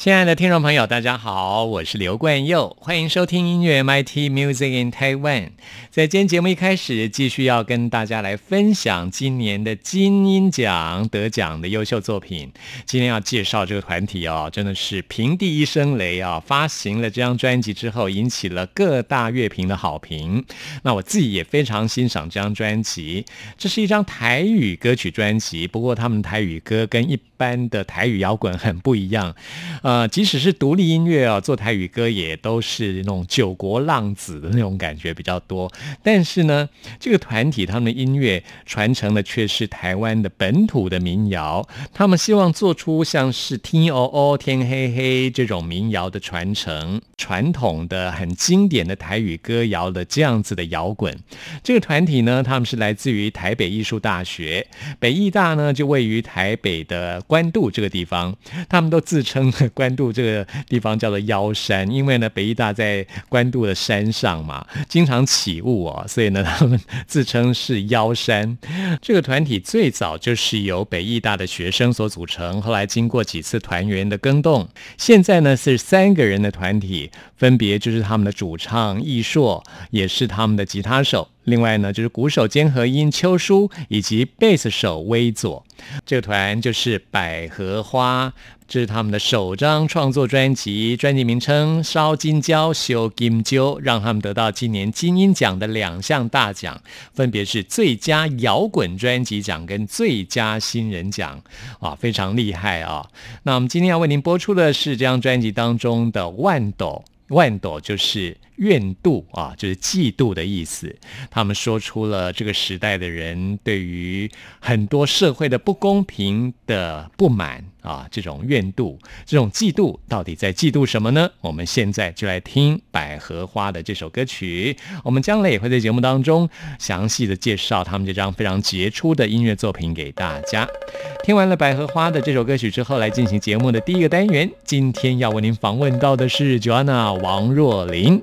亲爱的听众朋友，大家好，我是刘冠佑，欢迎收听音乐 MIT Music in Taiwan。在今天节目一开始，继续要跟大家来分享今年的金音奖得奖的优秀作品。今天要介绍这个团体哦，真的是平地一声雷啊！发行了这张专辑之后，引起了各大乐评的好评。那我自己也非常欣赏这张专辑。这是一张台语歌曲专辑，不过他们台语歌跟一般的台语摇滚很不一样。呃即使是独立音乐啊，做台语歌也都是那种九国浪子的那种感觉比较多。但是呢，这个团体他们的音乐传承的却是台湾的本土的民谣。他们希望做出像是天哦哦天黑黑这种民谣的传承，传统的很经典的台语歌谣的这样子的摇滚。这个团体呢，他们是来自于台北艺术大学，北艺大呢就位于台北的关渡这个地方。他们都自称。关渡这个地方叫做妖山，因为呢北医大在关渡的山上嘛，经常起雾哦，所以呢 他们自称是妖山。这个团体最早就是由北艺大的学生所组成，后来经过几次团员的更动，现在呢是三个人的团体，分别就是他们的主唱易硕，也是他们的吉他手。另外呢，就是鼓手兼和音秋叔以及贝斯手威佐，这个团就是百合花，这是他们的首张创作专辑，专辑名称《烧金蕉修金鸠》，让他们得到今年金鹰奖的两项大奖，分别是最佳摇滚专辑奖跟最佳新人奖，哇，非常厉害啊！那我们今天要为您播出的是这张专辑当中的《万斗》，万朵就是。怨妒啊，就是嫉妒的意思。他们说出了这个时代的人对于很多社会的不公平的不满啊，这种怨妒，这种嫉妒，到底在嫉妒什么呢？我们现在就来听百合花的这首歌曲。我们将来也会在节目当中详细的介绍他们这张非常杰出的音乐作品给大家。听完了百合花的这首歌曲之后，来进行节目的第一个单元。今天要为您访问到的是 Joanna 王若琳。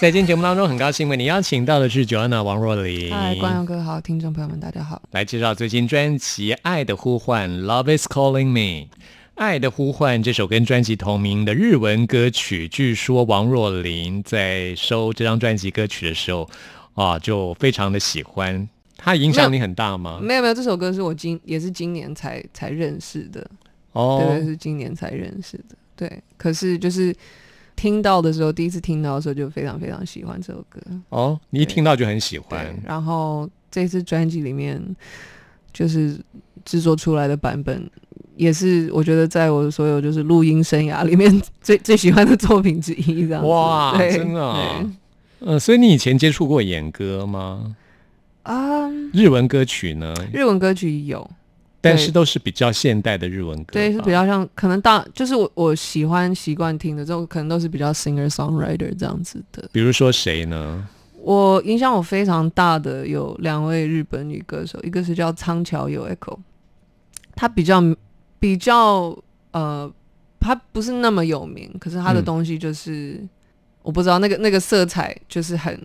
在今天节目当中，很高兴为你邀请到的是 Joanna 王若琳，嗨，观众哥好，听众朋友们大家好。来介绍最新专辑《爱的呼唤》（Love Is Calling Me）。《爱的呼唤》这首跟专辑同名的日文歌曲，据说王若琳在收这张专辑歌曲的时候啊，就非常的喜欢。它影响你很大吗？没有没有，这首歌是我今也是今年才才认识的，哦，对，是今年才认识的。对，可是就是听到的时候，第一次听到的时候就非常非常喜欢这首歌。哦，你一听到就很喜欢，然后这次专辑里面就是制作出来的版本，也是我觉得在我所有就是录音生涯里面最 最喜欢的作品之一。这样哇，真的、啊。呃，所以你以前接触过演歌吗？啊、日文歌曲呢？日文歌曲有，但是都是比较现代的日文歌，对，是比较像可能大，就是我我喜欢习惯听的这种，可能都是比较 singer songwriter 这样子的。比如说谁呢？我影响我非常大的有两位日本女歌手，一个是叫仓桥有 Echo，她比较比较呃，她不是那么有名，可是她的嗯东西就是、我不知道那个那个色彩就是很，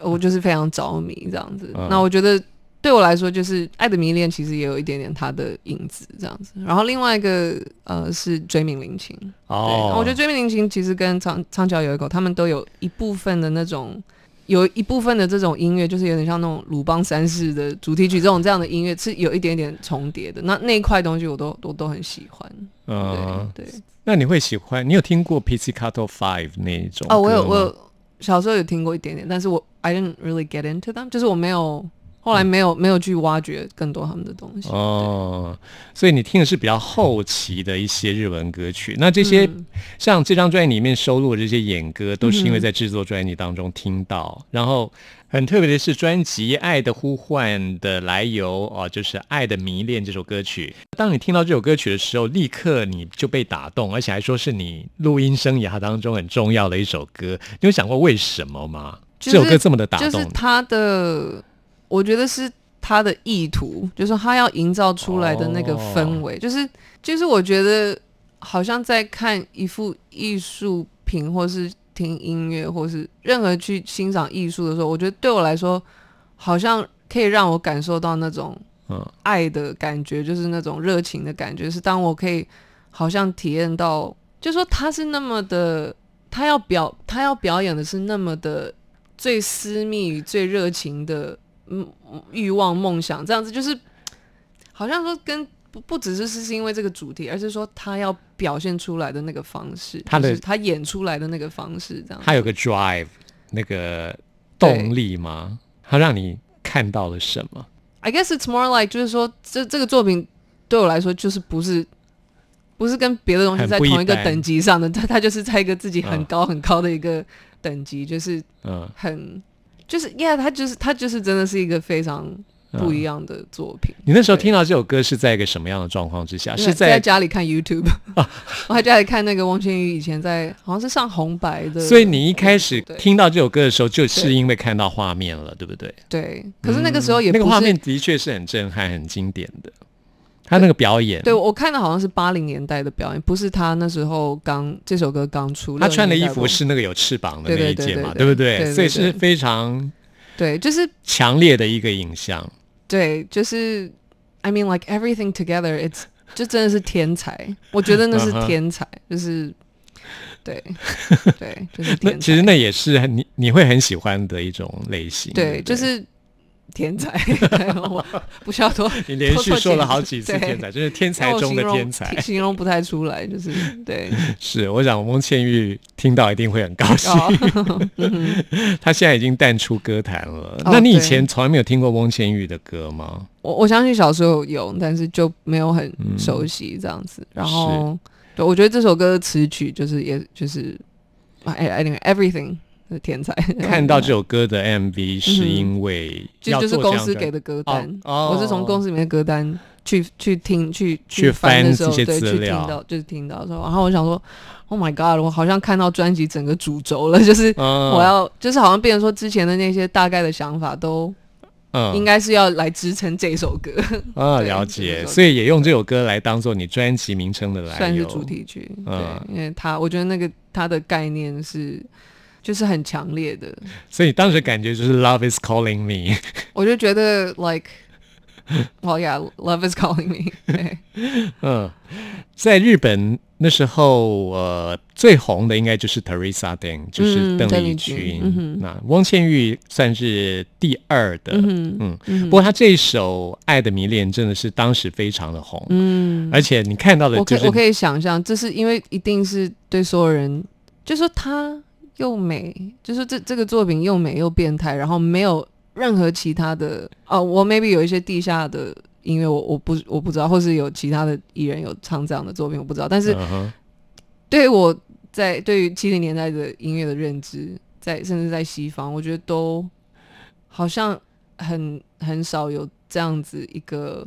我就是非常着迷这样子。嗯那我觉得对我来说，就是《爱的迷恋》其实也有一点点它的影子这样子。然后另外一个呃是追名林琴，对，哦，我觉得追名林琴其实跟长长桥有一口，他们都有一部分的那种，有一部分的这种音乐，就是有点像那种鲁邦三世的主题曲这种这样的音乐，是有一点点重叠的。那那一块东西我都我都很喜欢。嗯，对对。那你会喜欢？你有听过 Pizzicato Five 那一种哦，我有我有小时候有听过一点点，但是我 I didn't really get into them，就是我没有后来没有没有去挖掘更多他们的东西。哦，所以你听的是比较后期的一些日文歌曲。那这些、嗯像这张专辑里面收录的这些演歌，都是因为嗯在制作专辑当中听到。然后很特别的是，专辑《爱的呼唤》的来由哦，就是《爱的迷恋》这首歌曲。当你听到这首歌曲的时候，立刻你就被打动，而且还说是你录音生涯当中很重要的一首歌。你有想过为什么吗？就是这首歌这么的打动？就是他的，我觉得是他的意图，就是他要营造出来的那个氛围，就是就是我觉得好像在看一幅艺术品，或是听音乐，或是任何去欣赏艺术的时候，我觉得对我来说，好像可以让我感受到那种嗯。爱的感觉，就是那种热情的感觉，是当我可以好像体验到，就说他是那么的，他要表他要表演的是那么的最私密最热情的嗯欲望梦想，这样子就是好像说跟不不只是是是因为这个主题，而是说他要表现出来的那个方式，他的就是他演出来的那个方式，这样子它有个 drive 那个动力吗？他让你看到了什么？I guess it's more like 就是说，这这个作品对我来说就是不是不是跟别的东西在同一个等级上的，他他就是在一个自己很嗯高很高的一个等级，就是嗯，很就是，yeah，他就是他就是真的是一个非常不一样的作品。你那时候听到这首歌是在一个什么样的状况之下？是在，家里看 YouTube，我还家里看那个翁倩玉以前在好像是上红白的，所以你一开始听到这首歌的时候，就是因为看到画面了，对不对？对，可是那个时候也那个画面的确是很震撼、很经典的。他那个表演，对我看的好像是八零年代的表演，不是他那时候刚这首歌刚出。他穿的衣60年代不服是那个有翅膀的那对一件嘛，对不对？所以是非常对，就是强烈的一个影像。对，就是 I mean like everything together, it's 就真的是天才，我觉得那是天才，就是对 对，就是那天才。其实那也是你你会很喜欢的一种类型。对，不就是天才，我不需要多 你连续说了好几次天才，就是天才中的天才。形容不太出来，就是对。是，我想翁倩玉听到一定会很高兴。哦，她现在已经淡出歌坛了。哦那你以前从来没有听过翁倩玉的歌吗？我我相信小时候有，但是就没有很嗯熟悉这样子。然后，对我觉得这首歌的词曲就是，也就是，哎 everything 是天才。看到这首歌的 MV 是因为就要就是公司给的歌单，哦我是从公司里面的歌单去去听去去翻的时候，对，去听到就是听到的时候，然后我想说，Oh my God，我好像看到专辑整个主轴了，就是嗯。我要就是好像变成说之前的那些大概的想法都嗯。应该是要来支撑这首歌，啊，了解，所以也用这首歌来当做你专辑名称的来，算是主题曲。嗯。对，因为它我觉得那个它的概念是就是很强烈的，所以当时感觉就是 Love is calling me，我就觉得 like。Well, yeah, love is calling me 对。嗯，在日本那时候，呃，最红的应该就是 Teresa Deng，就是邓丽嗯邓丽君那汪倩玉算是第二的，嗯嗯嗯不过她这一首《爱的迷恋》真的是当时非常的红，嗯，而且你看到的就是我可我可以想象，这是因为一定是对所有人，就说她又美，就是这这个作品又美又变态，然后没有任何其他的哦，我 maybe 有一些地下的音乐，我我不我不知道，或是有其他的艺人有唱这样的作品，我不知道，但是对于我在对于七零年代的音乐的认知，在甚至在西方，我觉得都好像很很少有这样子一个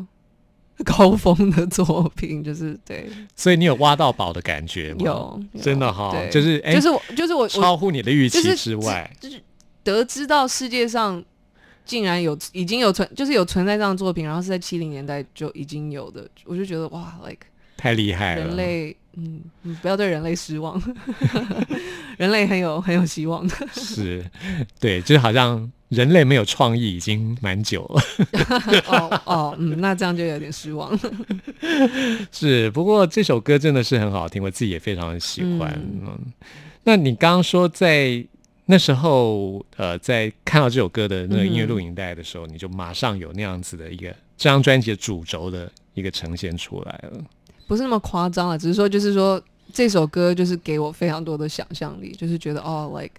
高峰的作品，就是对所以你有挖到宝的感觉吗？有有真的哈就是哎就是我就是我我超乎你的预期之外就是得知到世界上竟然有已经有存就是有存在这样的作品，然后是在七零年代就已经有的，我就觉得哇，like 太厉害了。人类，嗯，嗯不要对人类失望，人类很有很有希望的。是，对，就是好像人类没有创意已经蛮久了。哦哦，嗯，那这样就有点失望了。是，不过这首歌真的是很好听，我自己也非常的喜欢。嗯，那你刚刚说在那时候，呃，在看到这首歌的那个音乐录影带的时候，你就马上有那样子的一个这张专辑的主轴的一个呈现出来了。不是那么夸张啊，只是说就是说这首歌就是给我非常多的想象力，就是觉得哦，like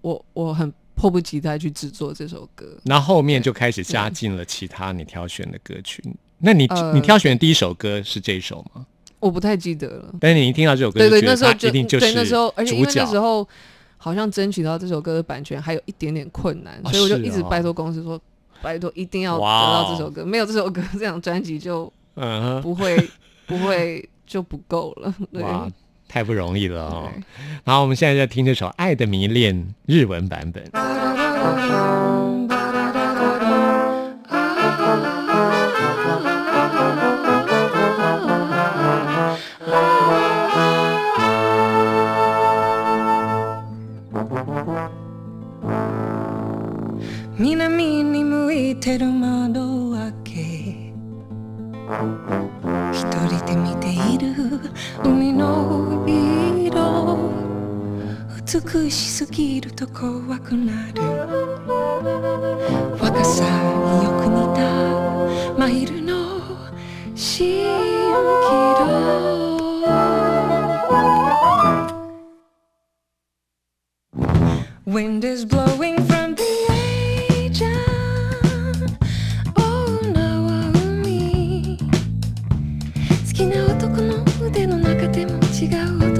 我我很迫不及待去制作这首歌。那后面就开始加进了其他你挑选的歌曲。那你、呃你挑选的第一首歌是这一首吗？我不太记得了。但是你一听到这首歌，对对，那时候就一定就是对那时候，而且因为那时候好像争取到这首歌的版权还有一点点困难，哦所以我就一直哦拜托公司说，拜托一定要得到这首歌，没有这首歌，这张专辑就嗯哼，不会不会就不够了。对，哇，太不容易了哦。对然后我们现在在听这首《爱的迷恋》日文版本。南に向いてる窓開け 一人で見ている海の色。美しすぎると怖くなる。若さによく似たマイルの蜃気楼 Wind is blowing 違う男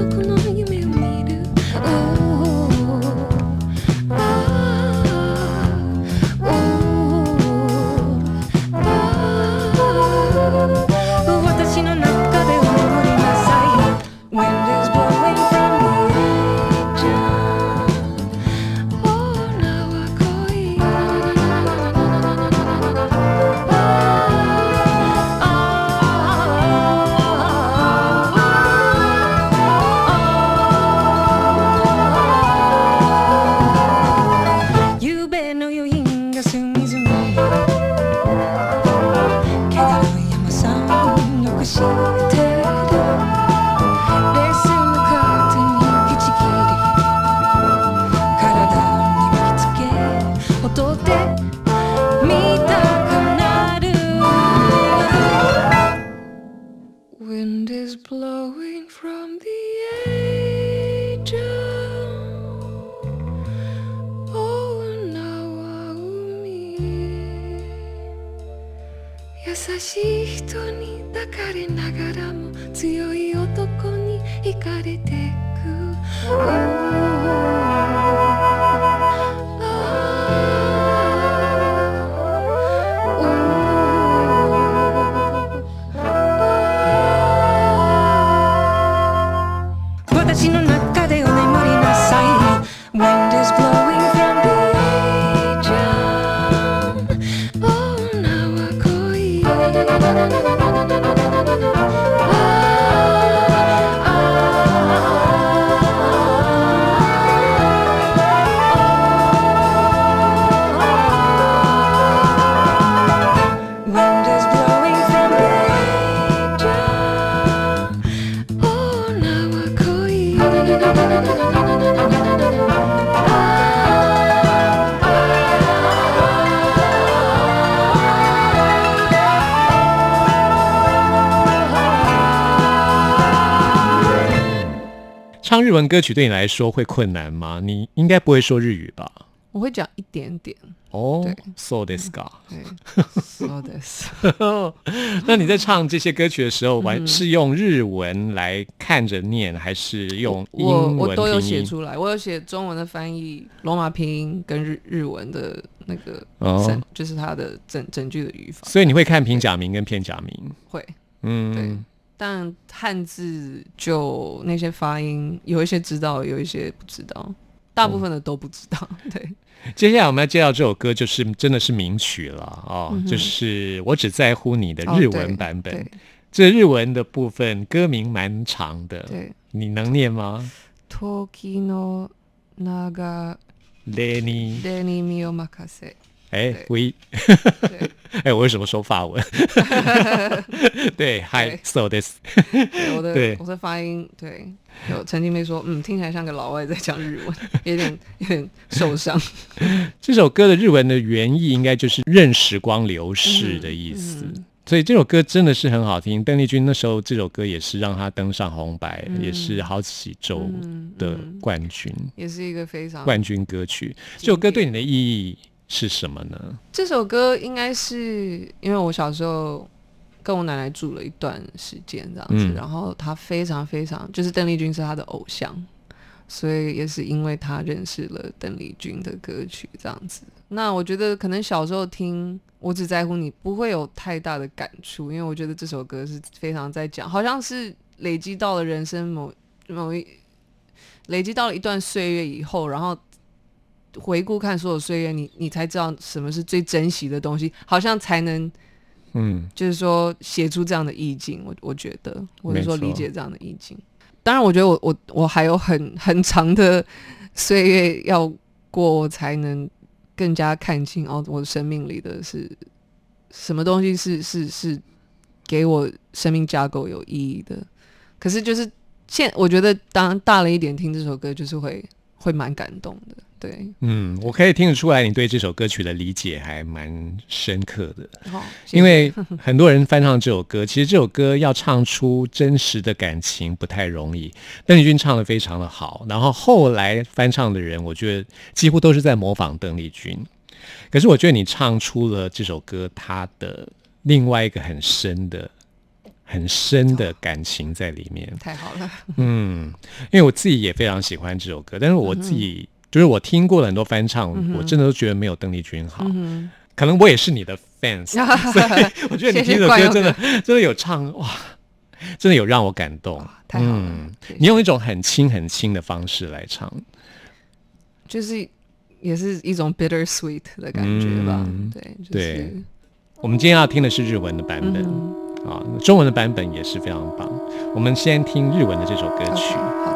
優しい人に抱かれながらも強い男に惹かれてく。文歌曲对你来说会困难吗？你应该不会说日语吧？我会讲一点点，哦对，so this guy。对，so this，那你在唱这些歌曲的时候，完是用日文来看着念，还是用英我文我都有？写出来，我有写中文的翻译、罗马拼音跟日日文的那个哦整，就是它的整整句的语法所以你会看平假名跟片假名？会。嗯，但汉字就那些发音，有一些知道，有一些不知道，大部分的都不知道。对，接下来我们要介绍这首歌，就是真的是名曲了哦，就是我只在乎你的日文版本。嗯哦对这日文的部分歌名蛮长的，对你能念吗時の長？Lenny，でに身を任せ。 哎对，We，对，哎，我为什么说法文？对，Hi, so this，对我的对我的发音，对，有陈金妹说，嗯，听起来像个老外在讲日文，有点有点受伤。这首歌的日文的原意应该就是任时光流逝的意思。嗯所以这首歌真的是很好听，邓丽君那时候这首歌也是让她登上红白，嗯也是好几周的冠军、也是一个非常冠军歌曲。这首歌对你的意义是什么呢？这首歌应该是因为我小时候跟我奶奶住了一段时间这样子，嗯然后她非常非常就是邓丽君是她的偶像，所以也是因为她认识了邓丽君的歌曲这样子。那我觉得可能小时候听《我只在乎你》不会有太大的感触，因为我觉得这首歌是非常在讲，好像是累积到了人生某某一累积到了一段岁月以后，然后回顾看所有岁月，你你才知道什么是最珍惜的东西，好像才能嗯，就是说写出这样的意境。我我觉得，或者说理解这样的意境。当然，我觉得我我我还有很很长的岁月要过，我才能更加看清哦，我的生命里的是什么东西是是是给我生命架构有意义的。可是就是现我觉得当大了一点听这首歌，就是会会蛮感动的。对，嗯，我可以听得出来，你对这首歌曲的理解还蛮深刻的。好，因为很多人翻唱这首歌，其实这首歌要唱出真实的感情不太容易。邓丽君唱的非常的好，然后后来翻唱的人，我觉得几乎都是在模仿邓丽君。可是我觉得你唱出了这首歌它的另外一个很深的、很深的感情在里面。太好了，嗯，因为我自己也非常喜欢这首歌，但是我自己、就是我听过了很多翻唱，我真的都觉得没有邓丽君好。可能我也是你的 fans，所以我觉得你听的歌真的真的有唱哇，真的有让我感动。太好了你用一种很轻很轻的方式来唱，就是也是一种 bitter sweet 的感觉吧。嗯对，就是、对我们今天要听的是日文的版本、嗯啊，中文的版本也是非常棒。我们先听日文的这首歌曲。OK，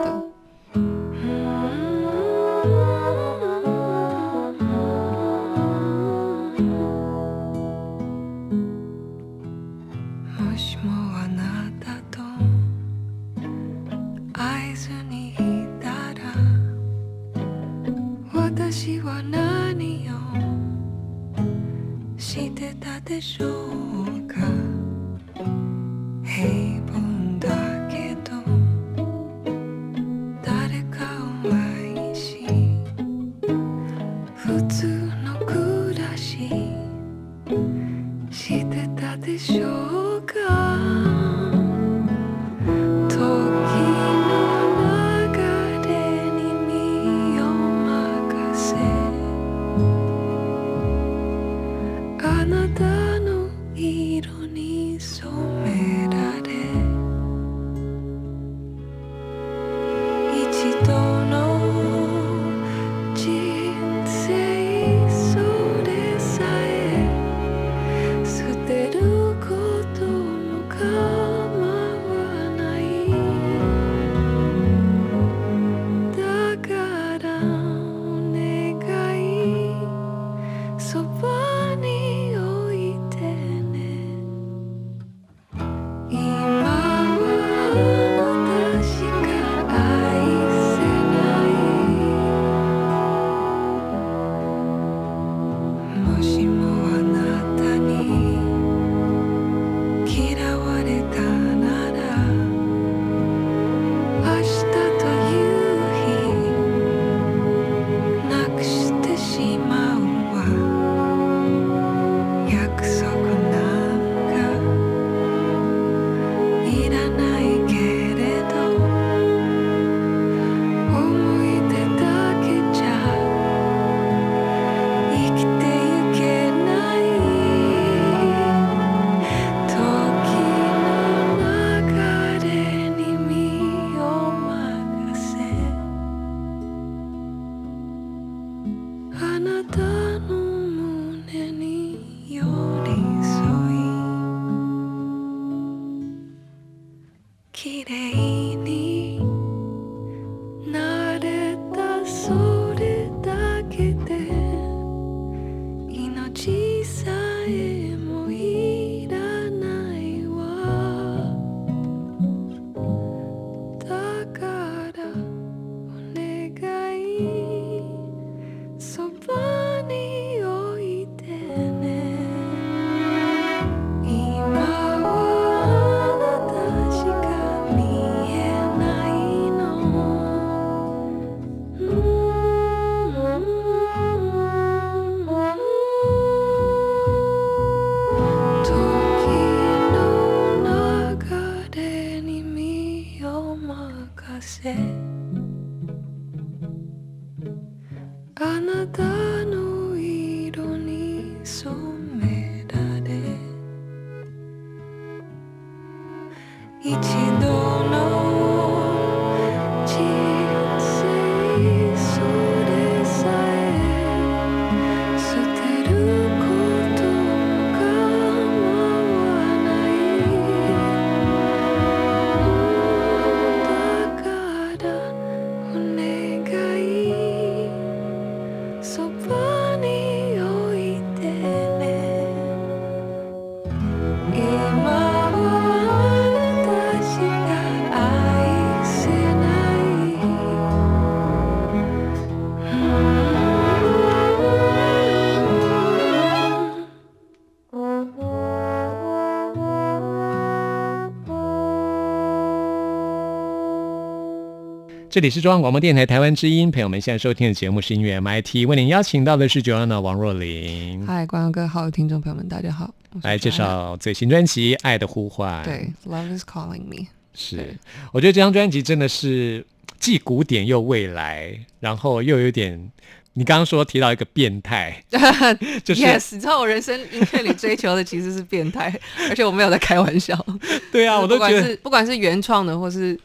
这里是中央广播电台台湾之音，朋友们现在收听的节目是音乐 MIT，为您邀请到的是 Joanna 王若琳，嗨，关哥好，听众朋友们，大家好，来介绍最新专辑《爱的呼唤》。对，Love is calling me，是对，我觉得这张专辑真的是既古典又未来，然后又有点，你刚刚说提到一个变态，就是 yes，你知道我人生音乐里追求的其实是变态，而且我没有在开玩笑。对啊，我都觉得是不管是原创的或是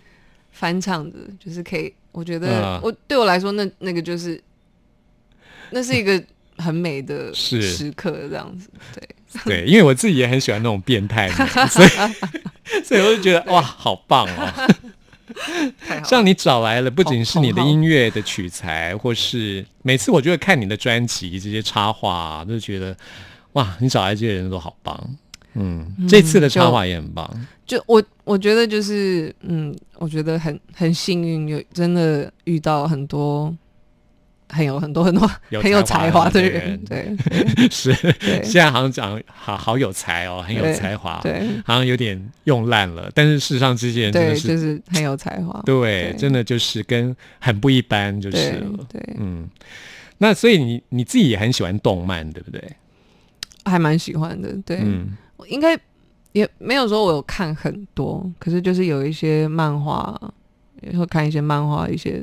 翻唱的，就是可以，我觉得嗯我对我来说，那那个就是那是一个很美的 是时刻，这样子。对，对，因为我自己也很喜欢那种变态的，所以所以我就觉得哇，好棒哦！像你找来了，不仅是你的音乐的取材，或是每次我就会看你的专辑这些插画、啊，都觉得哇，你找来这些人都好棒。嗯，这次的插画也很棒。就我我觉得就是嗯，我觉得很很幸运，有真的遇到很多很有很多很多有很有才才华的人人，对 是，对现在好像讲好好有才哦，很有才华，对好像有点用烂了。但是事实上，这些人真对，的是就是很有才华，对，真的就是跟很不一般就是。对，嗯，那所以你你自己也很喜欢动漫，对不对？还蛮喜欢的，对，嗯，我应该也没有说我有看很多，可是就是有一些漫画，也会看一些漫画，一些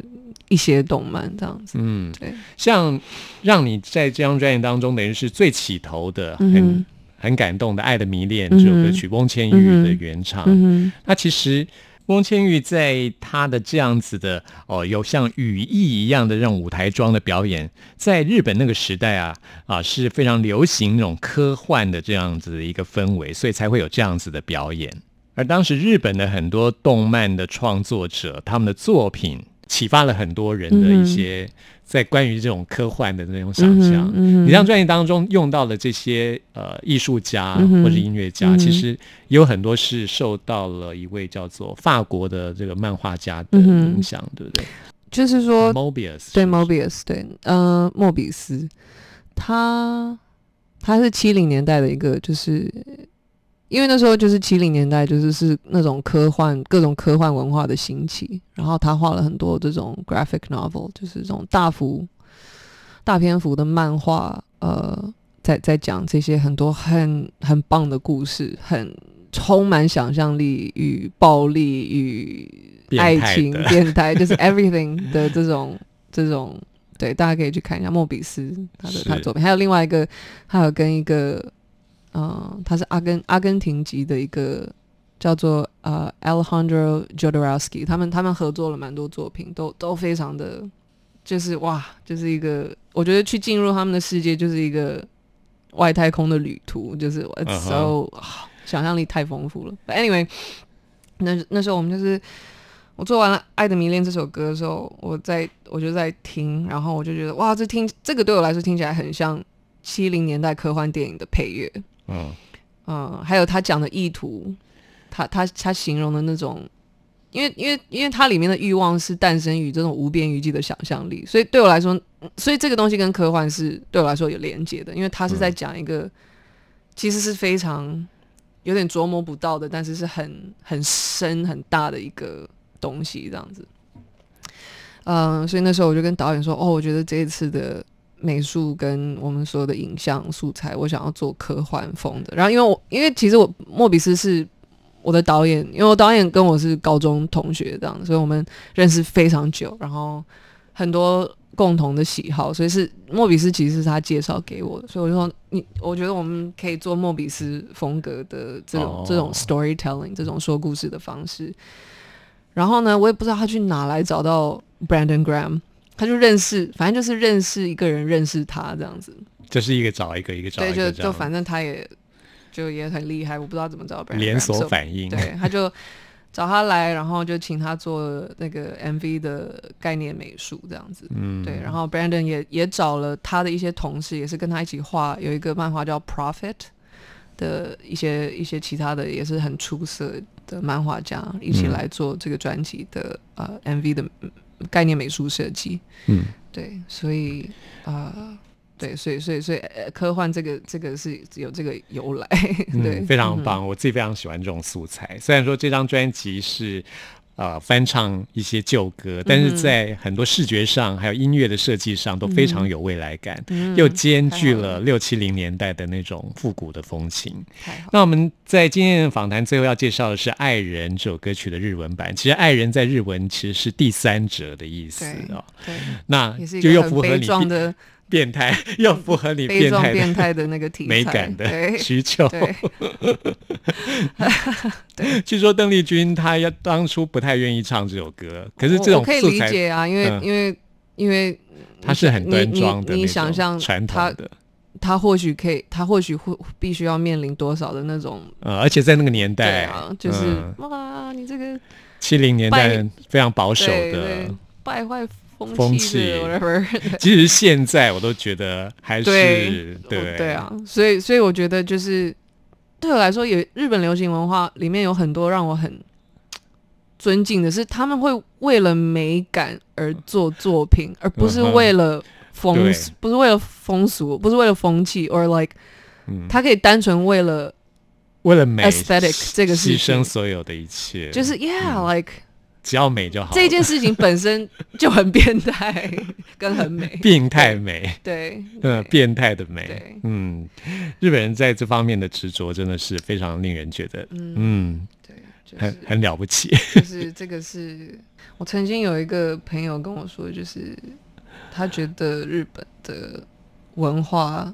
一些动漫这样子。嗯，对，像让你在这张专辑当中，等于是最起头的，很、很感动的《爱的迷恋》这首歌曲，翁千玉的原唱。嗯那其实翁千玉在他的这样子的哦，有像羽翼一样的这种舞台装的表演，在日本那个时代啊啊是非常流行那种科幻的这样子的一个氛围，所以才会有这样子的表演。而当时日本的很多动漫的创作者，他们的作品启发了很多人的一些在关于这种科幻的那种想象。嗯嗯你像专辑当中用到的这些呃艺术家或者音乐家，嗯其实也有很多是受到了一位叫做法国的这个漫画家的影响，对不对，就是说，？Mobius 对 Mobius，对，呃，莫比斯，他他是七零年代的一个，就是因为那时候就是七零年代，就是是那种科幻各种科幻文化的兴起，然后他画了很多这种 graphic novel，就是这种大幅大篇幅的漫画，呃，在在讲这些很多很很棒的故事，很充满想象力与暴力与爱情、变态，就是 everything 的这种这种，对，大家可以去看一下莫比斯他的他的作品，还有另外一个，还有跟一个，呃，他是阿根阿根廷籍的一个叫做呃 Alejandro Jodorowsky，他们他们合作了蛮多作品，都都非常的，就是哇，就是一个我觉得去进入他们的世界就是一个外太空的旅途，就是 so、想象力太丰富了。But anyway，那那时候我们就是我做完了《爱的迷恋》这首歌的时候，我在我就在听，然后我就觉得哇，这听这个对我来说听起来很像七零年代科幻电影的配乐。嗯嗯，还有他讲的意图，他他他形容的那种，因为因为因为它里面的欲望是诞生于这种无边无际的想象力，所以对我来说，所以这个东西跟科幻是对我来说有连接的，因为他是在讲一个、其实是非常有点琢磨不到的，但是是很很深很大的一个东西，这样子。嗯，所以那时候我就跟导演说，哦，我觉得这一次的美术跟我们所有的影像素材，我想要做科幻风的。然后因为我因为其实我莫比斯是我的导演，因为我导演跟我是高中同学这样，所以我们认识非常久，然后很多共同的喜好，所以是莫比斯其实是他介绍给我的，所以我就说你，我觉得我们可以做莫比斯风格的这种、哦这种 storytelling 这种说故事的方式。然后呢，我也不知道他去哪来找到 Brandon Graham，他就认识，反正就是认识一个人认识他这样子。就是一个找一个，一个找对，一个，这样就就反正他也就也很厉害，我不知道怎么找 Brandon 连锁反应。对，他就找他来，然后就请他做那个 MV 的概念美术这样子。嗯，对，然后 Brandon 也也找了他的一些同事，也是跟他一起画，有一个漫画叫 Profit 的一些一些其他的也是很出色的漫画家，一起嗯来做这个专辑的、呃 MV 的嗯概念美术设计。嗯，对，所以啊、呃对，所以所以所以、呃、科幻这个这个是有这个由来，对，嗯，非常嗯棒，我自己非常喜欢这种素材。虽然说这张专辑是呃翻唱一些旧歌，但嗯是在很多视觉上还有音乐的设计上都非常有未来感，嗯又兼具了六七零年代的那种复古的风情。那我们在今天的访谈最后要介绍的是《爱人》这首歌曲的日文版。其实“爱人”在日文其实是第三者的意思对哦，对，那就又符合你的变态，又符合你变态的变态的那个题材美感的需求。对，据说邓丽君她要当初不太愿意唱这首歌，可是这种可以理解啊，因为、嗯。因为因为她是很端庄的你想象传统的，他或许可以，他或许会必须要面临多少的那种，呃，而且在那个年代，啊，就是、嗯。哇，你这个七零年代败非常保守的。败坏风风气的气。whatever，即使现在我都觉得还是对对。对啊，所以所以我觉得就是对我来说，有日本流行文化里面有很多让我很尊敬的是，他们会为了美感而做作品，而不是为了风不是为了风俗，不是为了风气，or like 嗯，他可以单纯为了为了美 aesthetic 这个事牺牲所有的一切，就是 yeah like 只要美就好。这件事情本身就很变态跟很美，病态美，对，呃，变态的美。对，嗯，日本人在这方面的执着真的是非常令人觉得，嗯，对，就是很很了不起。就是这个是我曾经有一个朋友跟我说，就是他觉得日本的文化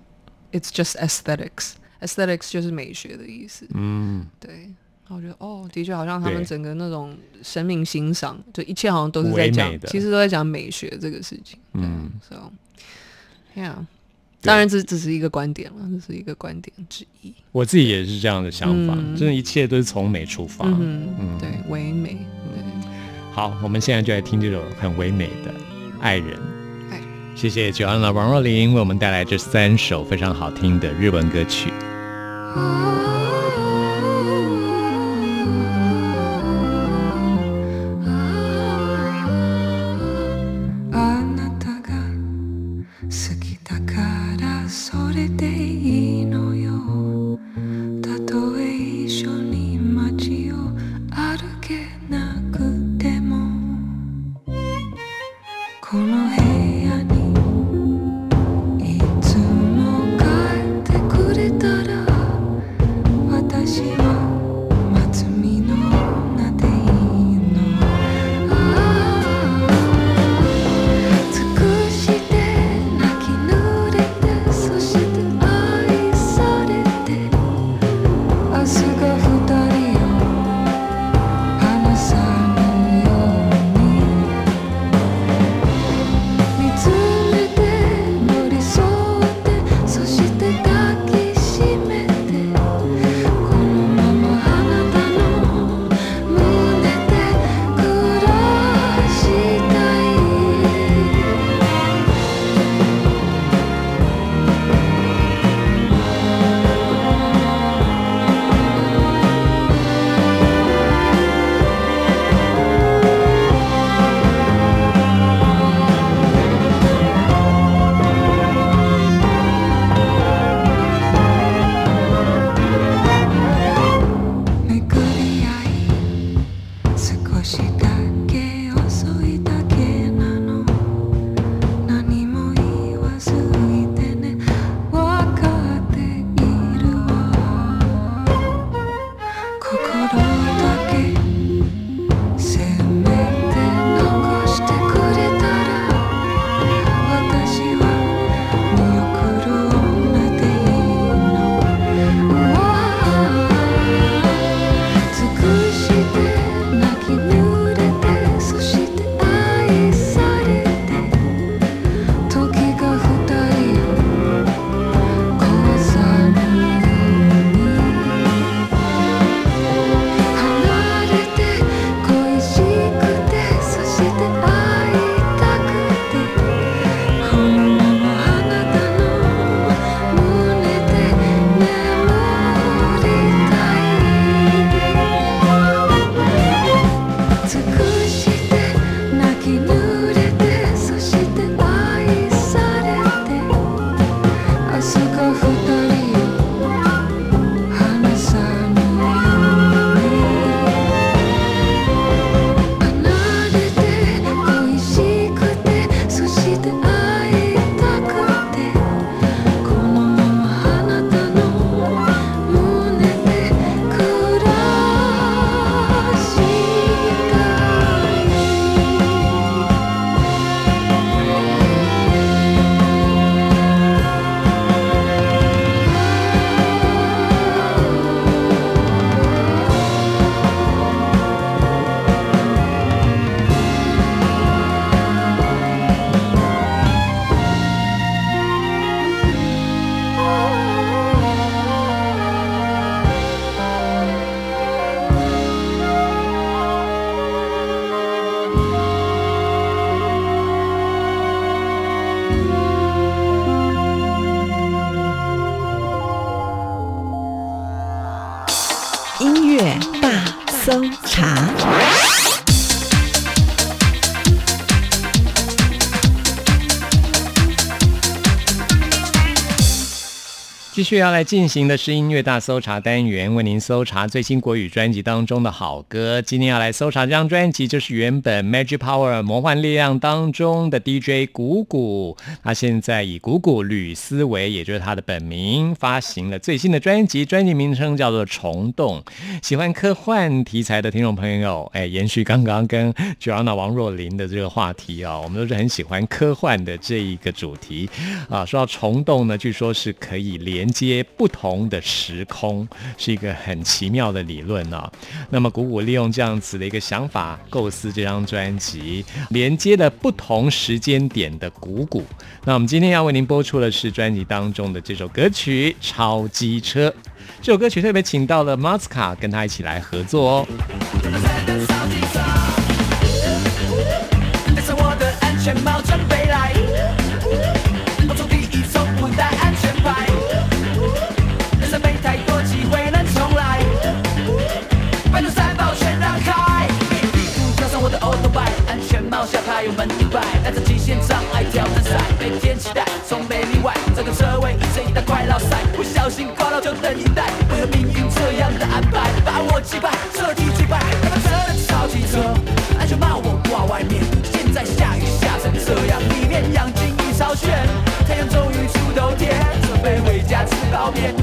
，it's just aesthetics，aesthetics 就是美学的意思。嗯，对，我觉得哦，的确好像他们整个那种生命欣赏，就一切好像都是在讲唯美，的其实都在讲美学这个事情。对嗯，so yeah。当然，这只是一个观点了，这是一个观点之一。我自己也是这样的想法，嗯真的，一切都是从美出发。嗯嗯，对，唯美，对。好，我们现在就来听这首很唯美的《爱人》。爱谢谢九安的王若琳为我们带来这三首非常好听的日文歌曲。あ继续要来进行的是音乐大搜查单元，为您搜查最新国语专辑当中的好歌。今天要来搜查这张专辑，就是原本《Magic Power》魔幻力量当中的 DJ 谷谷，他现在以谷谷吕思维，也就是他的本名，发行了最新的专辑，专辑名称叫做《虫洞》。喜欢科幻题材的听众朋友，哎，延续刚刚跟 Joanna 王若琳的这个话题啊，我们都是很喜欢科幻的这一个主题啊。说到虫洞呢，据说是可以连连接不同的时空，是一个很奇妙的理论啊。那么谷谷利用这样子的一个想法构思这张专辑，连接了不同时间点的谷谷。那我们今天要为您播出的是专辑当中的这首歌曲《超机车》。这首歌曲特别请到了马斯卡跟他一起来合作哦。戴上我的安全帽，有门一摆，带着极限障碍挑战赛，每天期待从没例外。这个车位一阵一大快老塞，不小心挂到就等一待。为何命运这样的安排，把我击败，彻底击败？他们车的超级车，安全帽我挂外面，现在下雨下成这样，里面氧气已超炫，太阳终于出头天，准备回家吃泡面，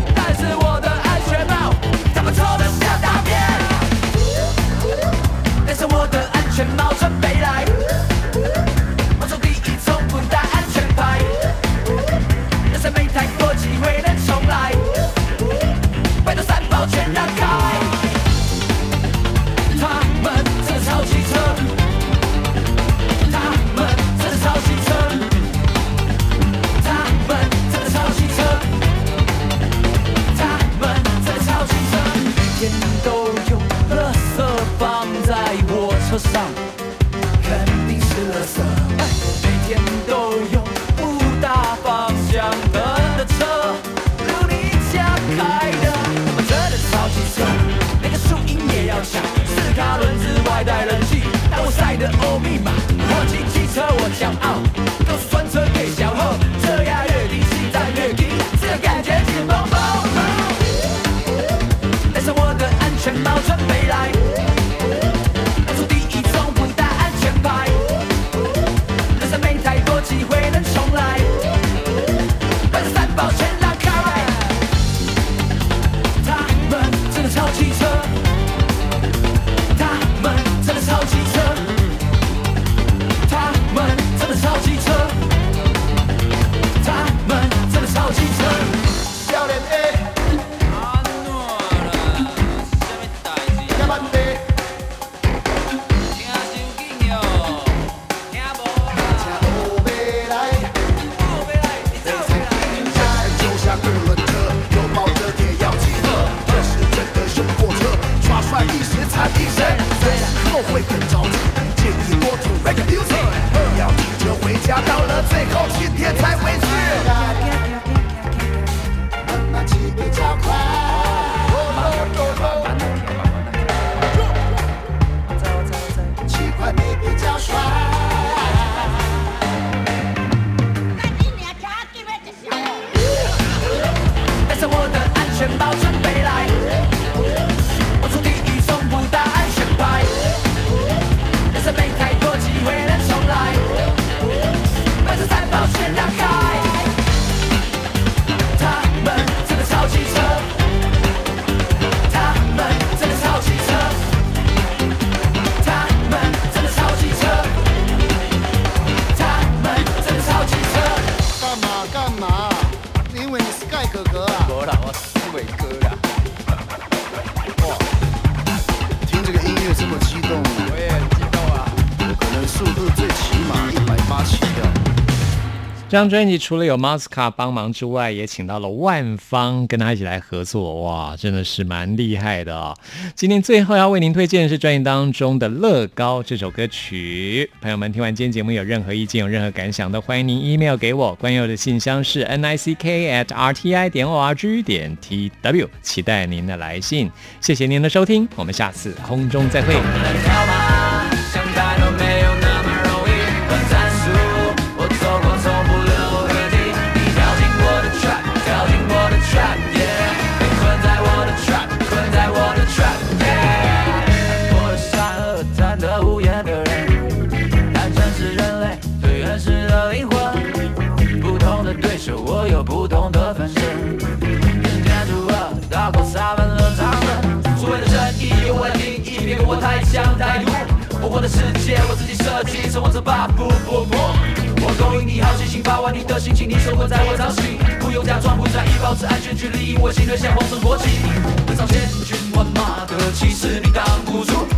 这张专辑除了有 Mosca 帮忙之外，也请到了万芳跟他一起来合作，哇，真的是蛮厉害的哦。今天最后要为您推荐的是专辑当中的《乐高》这首歌曲。朋友们听完今天节目有任何意见、有任何感想都欢迎您 email 给我，关佑的信箱是 n i c k at r t i 点 o r g 点 t w，期待您的来信。谢谢您的收听，我们下次空中再会。世界我自己设计，生活着吧，不不不。我勾引你好奇心，把玩你的心情，你生活在我掌心，不用假装不在意，保持安全距离，我心略像黄色国旗。横扫千军万马的气势，你挡不住。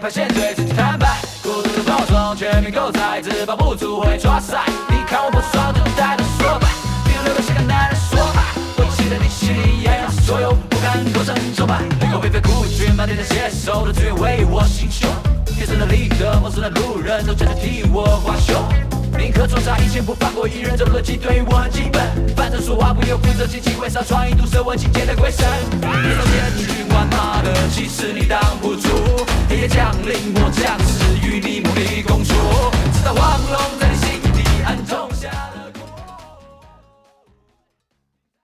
装乖，给排线对自己坦白。孤独的包装，全面狗仔，自保不足会抓塞。你看我不爽就带着说吧，别留个性感男人说吧。我期待你心里也有所有不敢构成筹码。能够被飞孤军满天的携手的资源为我心胸。天生的利刃陌生的路人都站着替我画胸。宁可装傻，一千不放过一人，这逻辑对我很基本。反正说话不由负责，轻轻挥洒创意，毒舌文情节的鬼神。别走千军万马的气势，你挡不住。黑夜降临，我将死与你梦里共处，直到黄龙在你心底暗中下。